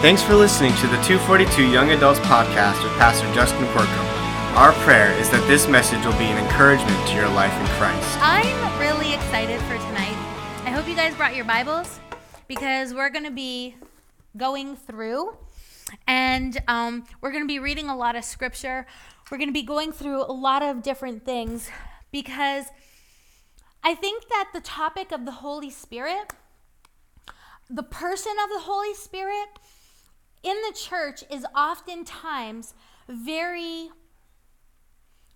Thanks for listening to the 242 Young Adults Podcast with Pastor Justin Corkum. Our prayer is that this message will be an encouragement to your life in Christ. I'm really excited for tonight. I hope you guys brought your Bibles because we're going to be going through and um, we're going to be reading a lot of scripture. We're going to be going through a lot of different things because I think that the topic of the Holy Spirit, the person of the Holy Spirit in the church is oftentimes very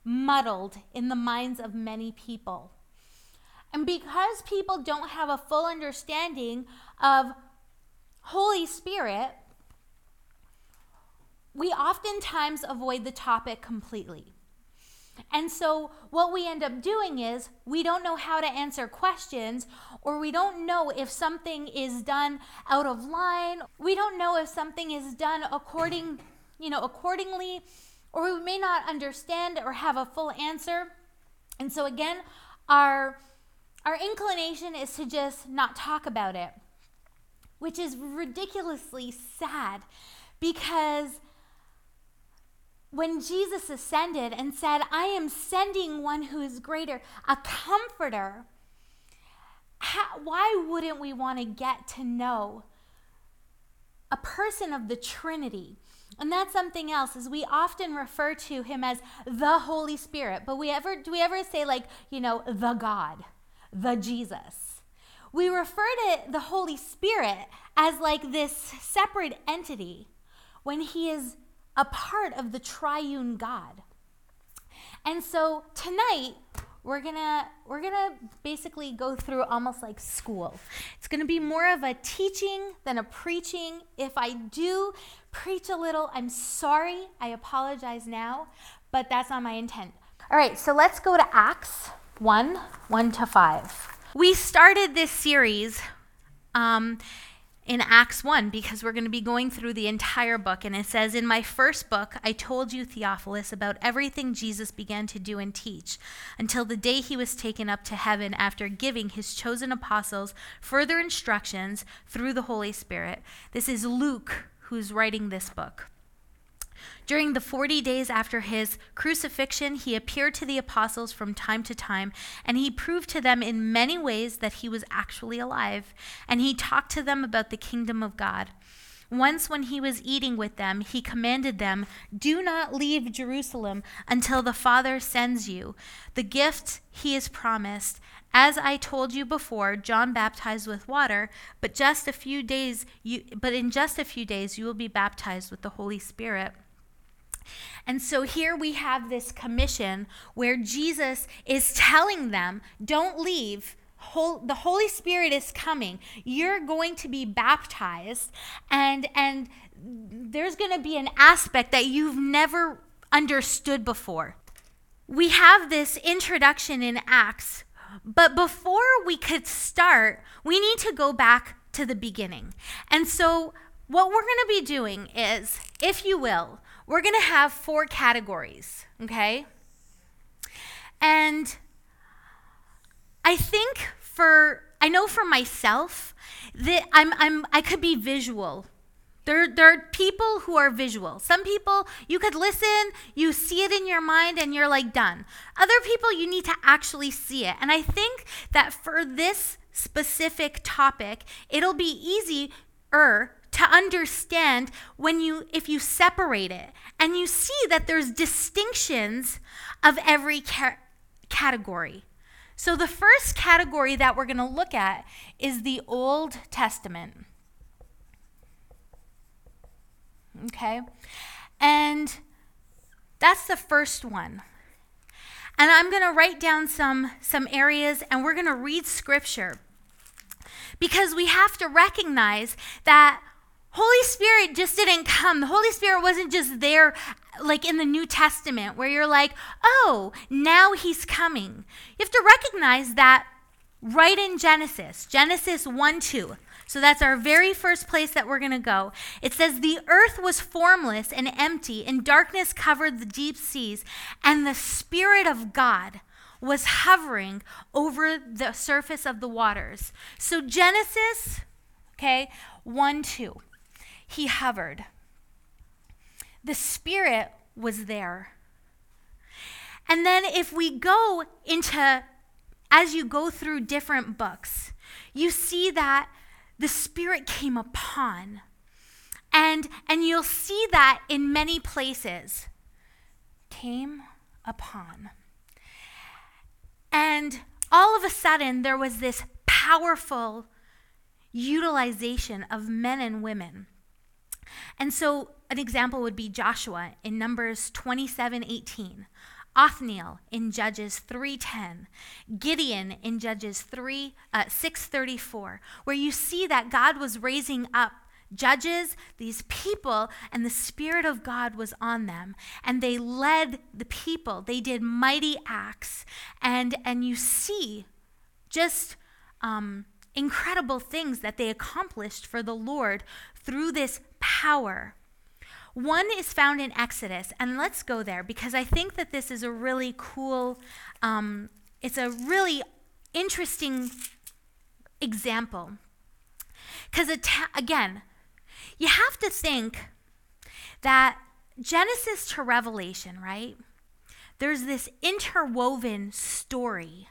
muddled in the minds of many people. And because people don't have a full understanding of Holy Spirit, we oftentimes avoid the topic completely. And so, what we end up doing is we don't know how to answer questions, or we don't know if something is done out of line. We don't know if something is done according, you know, accordingly, or we may not understand or have a full answer. And so, again, our our inclination is to just not talk about it, which is ridiculously sad because when Jesus ascended and said, I am sending one who is greater, a comforter, how, why wouldn't we want to get to know a person of the Trinity? And that's something else is we often refer to him as the Holy Spirit, but we ever do we ever say like, you know, the God, the Jesus? We refer to the Holy Spirit as like this separate entity when he is a part of the triune God. And so tonight we're to we're to basically go through almost like school. It's to be more of a teaching than a preaching. If I do preach a little, I'm sorry. I apologize now, but that's not my intent. All right, so let's go to Acts 1 1 to 5. We started this series um, in Acts 1 because we're going to be going through the entire book. And it says, In my first book, I told you, Theophilus, about everything Jesus began to do and teach until the day he was taken up to heaven after giving his chosen apostles further instructions through the Holy Spirit. This is Luke who's writing this book. During the 40 days after his crucifixion, he appeared to the apostles from time to time, and he proved to them in many ways that he was actually alive. And he talked to them about the kingdom of God. Once, when he was eating with them, he commanded them, Do not leave Jerusalem until the Father sends you the gift he has promised. As I told you before, John baptized with water, but just a few days you, but in just a few days you will be baptized with the Holy Spirit. And so here we have this commission where Jesus is telling them, don't leave. the Holy Spirit is coming. You're going to be baptized, and, and there's going to be an aspect that you've never understood before. We have this introduction in Acts, but before we could start, we need to go back to the beginning. And so, what we're going to be doing is, if you will, we're going to have four categories, okay? And I think for I know for myself that I'm I'm I could be visual. There, there are people who are visual. Some people, you could listen, you see it in your mind, and you're like, done. Other people, you need to actually see it. And I think that for this specific topic, it'll be easier to understand when you if you separate it and you see that there's distinctions of every ca- category. So the first category that we're going to look at is the Old Testament. Okay? And that's the first one. And I'm going to write down some some areas and we're going to read scripture. Because we have to recognize that Holy Spirit just didn't come. The Holy Spirit wasn't just there like in the New Testament where you're like, oh, now he's coming. You have to recognize that right in Genesis, Genesis 1 2. So that's our very first place that we're going to go. It says, The earth was formless and empty, and darkness covered the deep seas, and the Spirit of God was hovering over the surface of the waters. So Genesis, okay, 1 2. He hovered. The Spirit was there. And then if we go into, as you go through different books, you see that the Spirit came upon. And, and you'll see that in many places. Came upon. And all of a sudden, there was this powerful utilization of men and women. And so, an example would be Joshua in Numbers 27 18. Othniel in Judges 3:10, Gideon in Judges 3 uh, 6:34, where you see that God was raising up judges, these people, and the Spirit of God was on them. And they led the people. They did mighty acts. And, and you see just um, incredible things that they accomplished for the Lord through this power. One is found in Exodus, and let's go there because I think that this is a really cool, um, it's a really interesting example. Because, again, you have to think that Genesis to Revelation, right? There's this interwoven story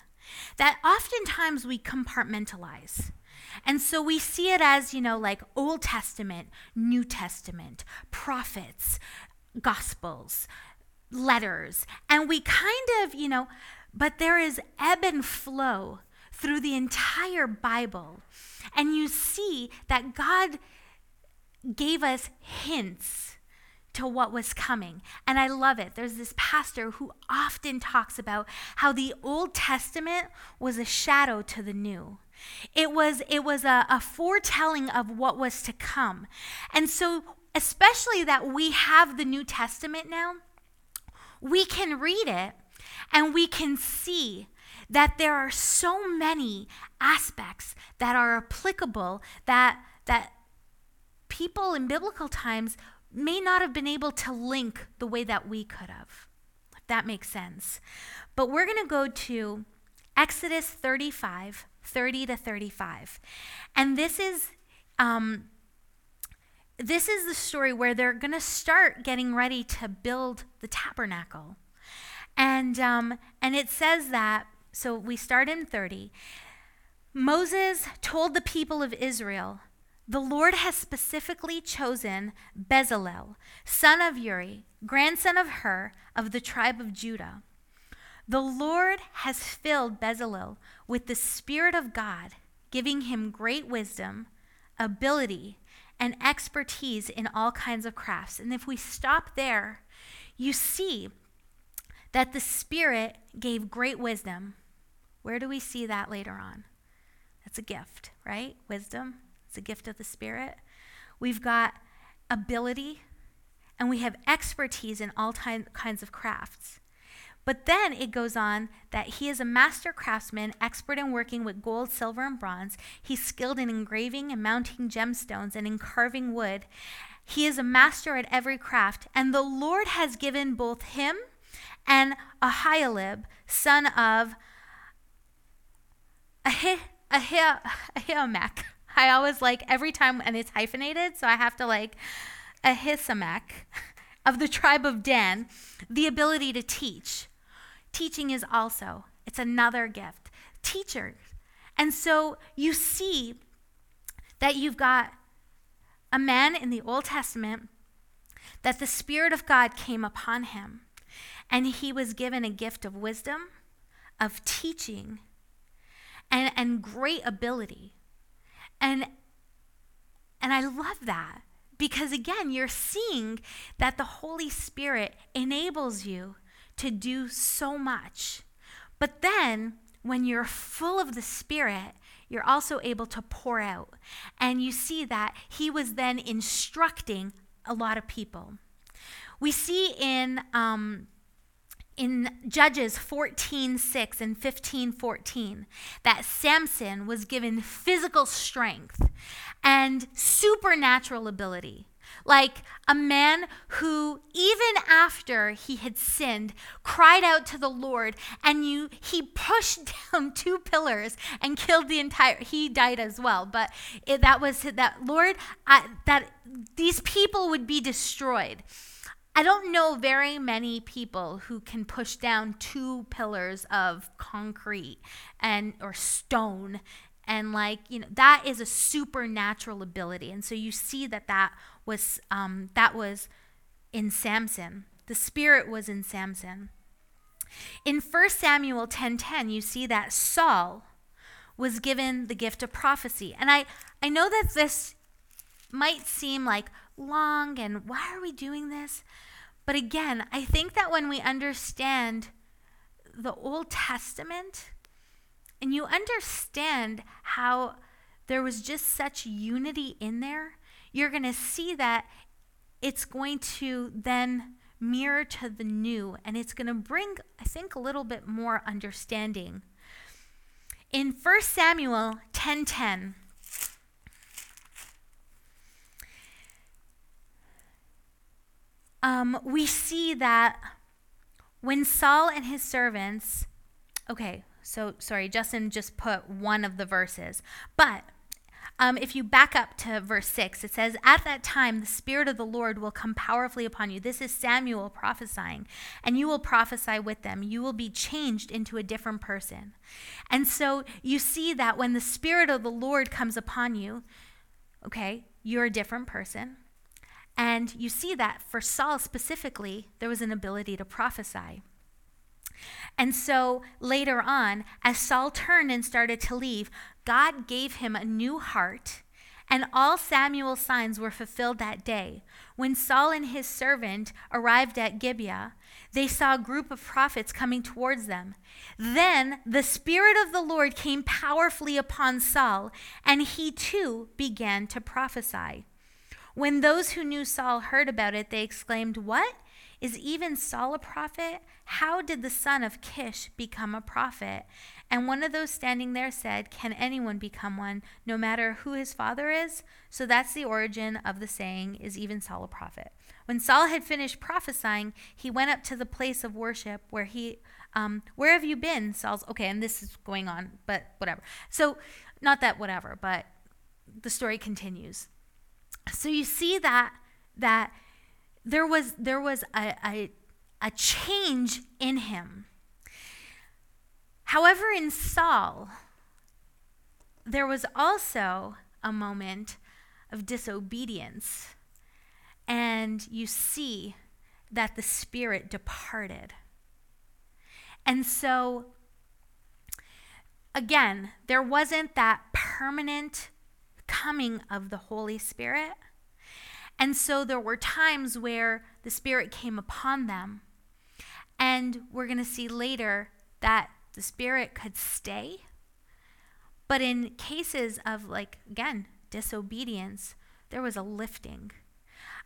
that oftentimes we compartmentalize. And so we see it as, you know, like Old Testament, New Testament, prophets, gospels, letters. And we kind of, you know, but there is ebb and flow through the entire Bible. And you see that God gave us hints to what was coming. And I love it. There's this pastor who often talks about how the Old Testament was a shadow to the new. It was, it was a, a foretelling of what was to come. And so, especially that we have the New Testament now, we can read it and we can see that there are so many aspects that are applicable that, that people in biblical times may not have been able to link the way that we could have, if that makes sense. But we're going to go to Exodus 35, 30 to 35. And this is. Um, this is the story where they're going to start getting ready to build the tabernacle. And, um, and it says that, so we start in 30. Moses told the people of Israel, the Lord has specifically chosen Bezalel, son of Uri, grandson of Hur, of the tribe of Judah. The Lord has filled Bezalel with the Spirit of God, giving him great wisdom, ability, and expertise in all kinds of crafts. And if we stop there, you see that the Spirit gave great wisdom. Where do we see that later on? That's a gift, right? Wisdom. It's a gift of the Spirit. We've got ability, and we have expertise in all ty- kinds of crafts. But then it goes on that he is a master craftsman, expert in working with gold, silver, and bronze. He's skilled in engraving and mounting gemstones and in carving wood. He is a master at every craft, and the Lord has given both him and Ahialib, son of Ahimelech, I always like every time, and it's hyphenated, so I have to like Ahisamach of the tribe of Dan, the ability to teach. Teaching is also, it's another gift. Teachers. And so you see that you've got a man in the Old Testament that the Spirit of God came upon him, and he was given a gift of wisdom, of teaching, and, and great ability. And and I love that because again, you're seeing that the Holy Spirit enables you to do so much. But then when you're full of the Spirit, you're also able to pour out. And you see that he was then instructing a lot of people. We see in um, in Judges 14 6 and 15 14 that Samson was given physical strength and supernatural ability. Like a man who even after he had sinned cried out to the lord and you he pushed down two pillars and killed the entire he died as well. But it, that was that lord I, that these people would be destroyed. I don't know very many people who can push down two pillars of concrete and or stone. And like you know that is a supernatural ability. And so you see that that was um, that was in samson. The spirit was in samson. In 1 samuel 10.10 you see that saul was given the gift of prophecy. And i i know that this might seem like long and why are we doing this? But again i think that when we understand the old testament and you understand how there was just such unity in there, you're going to see that it's going to then mirror to the new and it's going to bring I think a little bit more understanding. In 1 Samuel 10:10 um, we see that when Saul and his servants, okay, so, sorry, Justin just put one of the verses. But um, if you back up to verse 6, it says, At that time, the Spirit of the Lord will come powerfully upon you. This is Samuel prophesying, and you will prophesy with them. You will be changed into a different person. And so you see that when the Spirit of the Lord comes upon you, okay, you're a different person. And you see that for Saul specifically, there was an ability to prophesy. And so later on, as Saul turned and started to leave, God gave him a new heart, and all Samuel's signs were fulfilled that day. When Saul and his servant arrived at Gibeah, they saw a group of prophets coming towards them. Then the Spirit of the Lord came powerfully upon Saul, and he too began to prophesy. When those who knew Saul heard about it, they exclaimed, What? Is even Saul a prophet? How did the son of Kish become a prophet? And one of those standing there said, Can anyone become one, no matter who his father is? So that's the origin of the saying, Is even Saul a prophet? When Saul had finished prophesying, he went up to the place of worship where he, um, Where have you been? Saul's, okay, and this is going on, but whatever. So, not that whatever, but the story continues. So you see that, that there was, there was a, a, a change in him. However, in Saul, there was also a moment of disobedience. And you see that the Spirit departed. And so, again, there wasn't that permanent coming of the Holy Spirit. And so there were times where the Spirit came upon them. And we're going to see later that the Spirit could stay. But in cases of, like, again, disobedience, there was a lifting.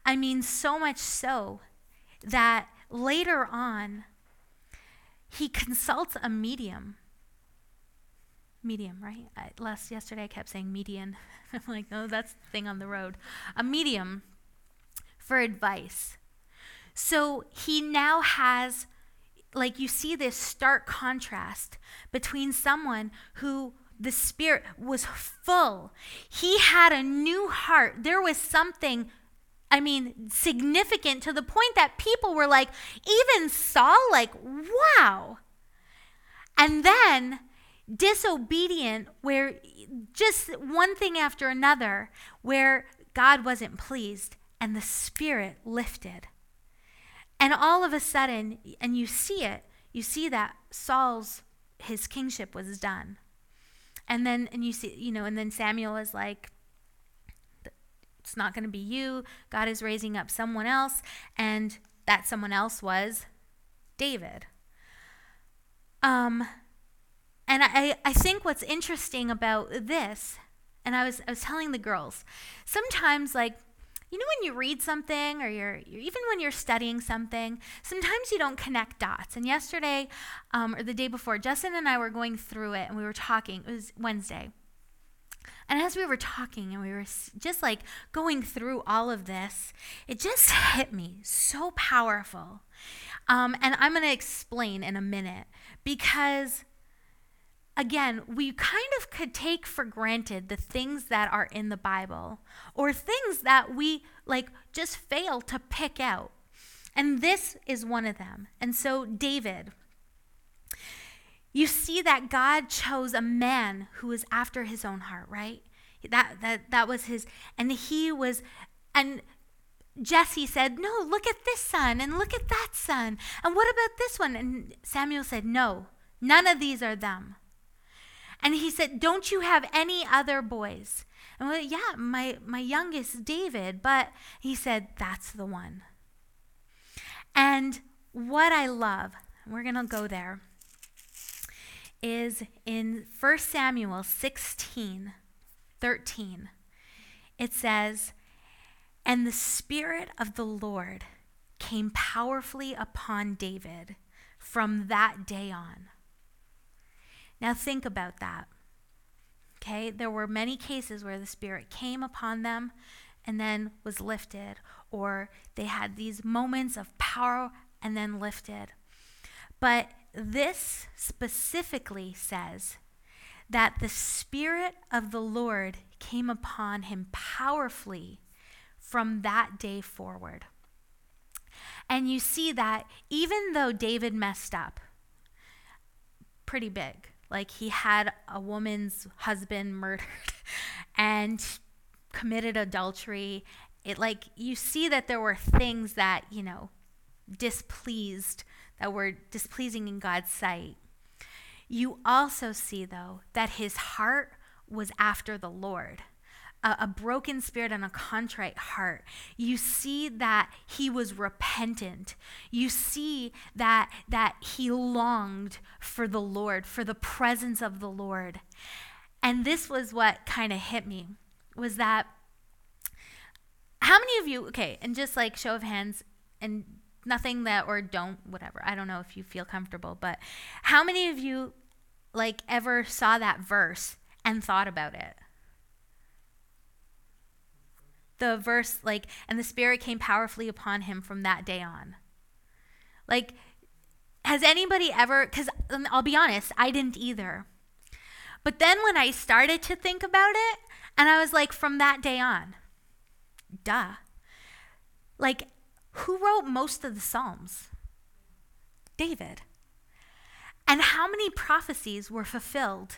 I mean, so much so that later on, he consults a medium. Medium, right? I, last yesterday I kept saying median. I'm like, no, that's the thing on the road. A medium for advice. So he now has, like, you see this stark contrast between someone who the Spirit was full. He had a new heart. There was something, I mean, significant to the point that people were like, even Saul, like, wow. And then disobedient, where just one thing after another, where God wasn't pleased and the spirit lifted. And all of a sudden, and you see it, you see that Saul's his kingship was done. And then and you see, you know, and then Samuel is like it's not going to be you. God is raising up someone else and that someone else was David. Um and I, I think what's interesting about this, and I was I was telling the girls, sometimes like you know when you read something or you're, you're, even when you're studying something sometimes you don't connect dots and yesterday um, or the day before justin and i were going through it and we were talking it was wednesday And as we were talking and we were just like going through all of this, it just hit me so powerful. Um, and I'm going to explain in a minute because, again, we kind of could take for granted the things that are in the Bible or things that we like just fail to pick out. And this is one of them. And so, David, you see that God chose a man who was after his own heart, right? That that that was his and he was and Jesse said, "No, look at this son and look at that son. And what about this one?" And Samuel said, "No, none of these are them." And he said, "Don't you have any other boys?" And well, yeah, my my youngest David, but he said, "That's the one." And what I love, we're going to go there is in 1 Samuel 16 13. It says, And the Spirit of the Lord came powerfully upon David from that day on. Now think about that. Okay, there were many cases where the Spirit came upon them and then was lifted, or they had these moments of power and then lifted. But this specifically says that the Spirit of the Lord came upon him powerfully from that day forward. And you see that even though David messed up pretty big, like he had a woman's husband murdered and committed adultery, it like you see that there were things that, you know, displeased that were displeasing in God's sight. You also see, though, that his heart was after the Lord. A, a, broken spirit and a contrite heart. You see that he was repentant. You see that that he longed for the Lord, for the presence of the Lord. And this was what kind of hit me was that how many of you okay, and just like show of hands and nothing that or don't whatever i don't know if you feel comfortable but how many of you like ever saw that verse and thought about it the verse like and the spirit came powerfully upon him from that day on like has anybody ever because um, i'll be honest i didn't either but then when i started to think about it and i was like from that day on duh like who wrote most of the Psalms? David. And how many prophecies were fulfilled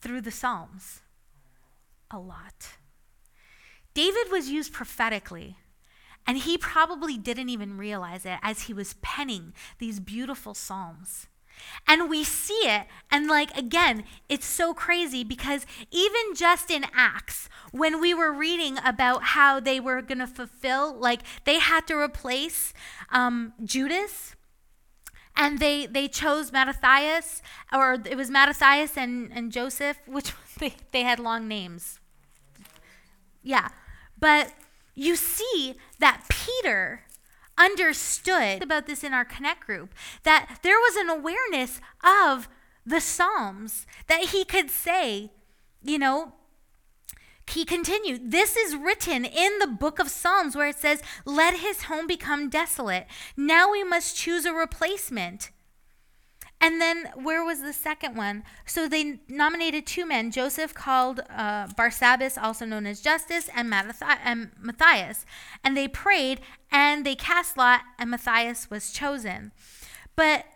through the Psalms? A lot. David was used prophetically, and he probably didn't even realize it as he was penning these beautiful Psalms. And we see it, and like, again, it's so crazy because even just in Acts, when we were reading about how they were going to fulfill, like, they had to replace um, Judas and they they chose Mattathias, or it was Mattathias and, and Joseph, which they, they had long names. Yeah. But you see that Peter understood about this in our Connect group that there was an awareness of the Psalms that he could say, you know, he continued, This is written in the book of Psalms where it says, Let his home become desolate. Now we must choose a replacement. And then where was the second one? So they nominated two men, Joseph called uh, Barsabbas, also known as Justus, and, and Matthias. And they prayed and they cast lot, and Matthias was chosen. But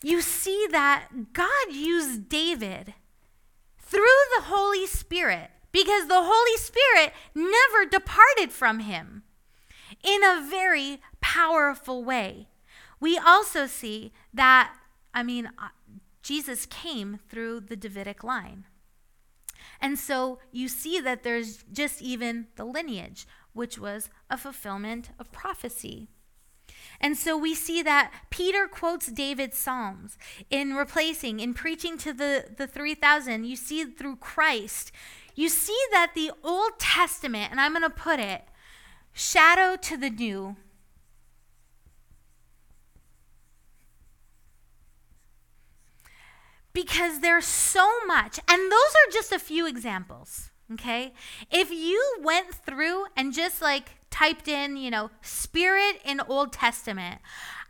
you see that God used David through the Holy Spirit because the Holy Spirit never departed from him in a very powerful way. We also see that I mean, uh, Jesus came through the Davidic line. And so you see that there's just even the lineage, which was a fulfillment of prophecy. And so we see that Peter quotes David's Psalms in replacing, in preaching to the, the 3,000. You see through Christ. You see that the Old Testament, and I'm going to put it, shadow to the new, because there's so much. And those are just a few examples, okay? If you went through and just like typed in, you know, spirit in Old Testament,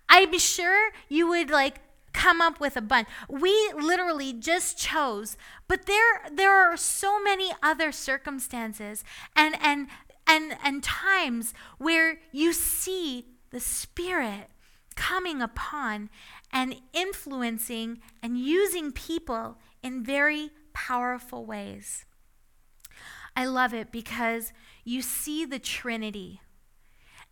I'm sure you would like come up with a bunch. We literally just chose, but there there are so many other circumstances and and and and times where you see the spirit coming upon and influencing and using people in very powerful ways. I love it because you see the Trinity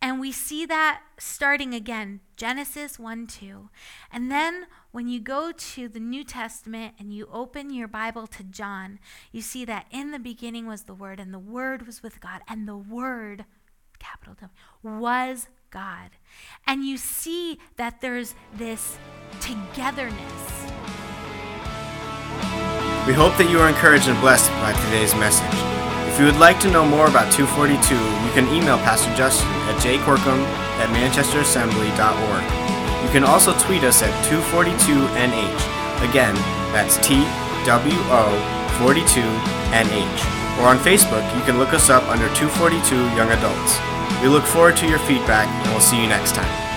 and we see that starting again, Genesis 1 2. And then when you go to the New Testament and you open your Bible to John, you see that in the beginning was the Word, and the Word was with God, and the Word, capital W, was God. And you see that there's this togetherness. We hope that you are encouraged and blessed by today's message. If you would like to know more about 242, you can email Pastor Justin at jcorkum at manchesterassembly.org. You can also tweet us at 242NH. Again, that's TWO42NH. Or on Facebook, you can look us up under 242 Young Adults. We look forward to your feedback, and we'll see you next time.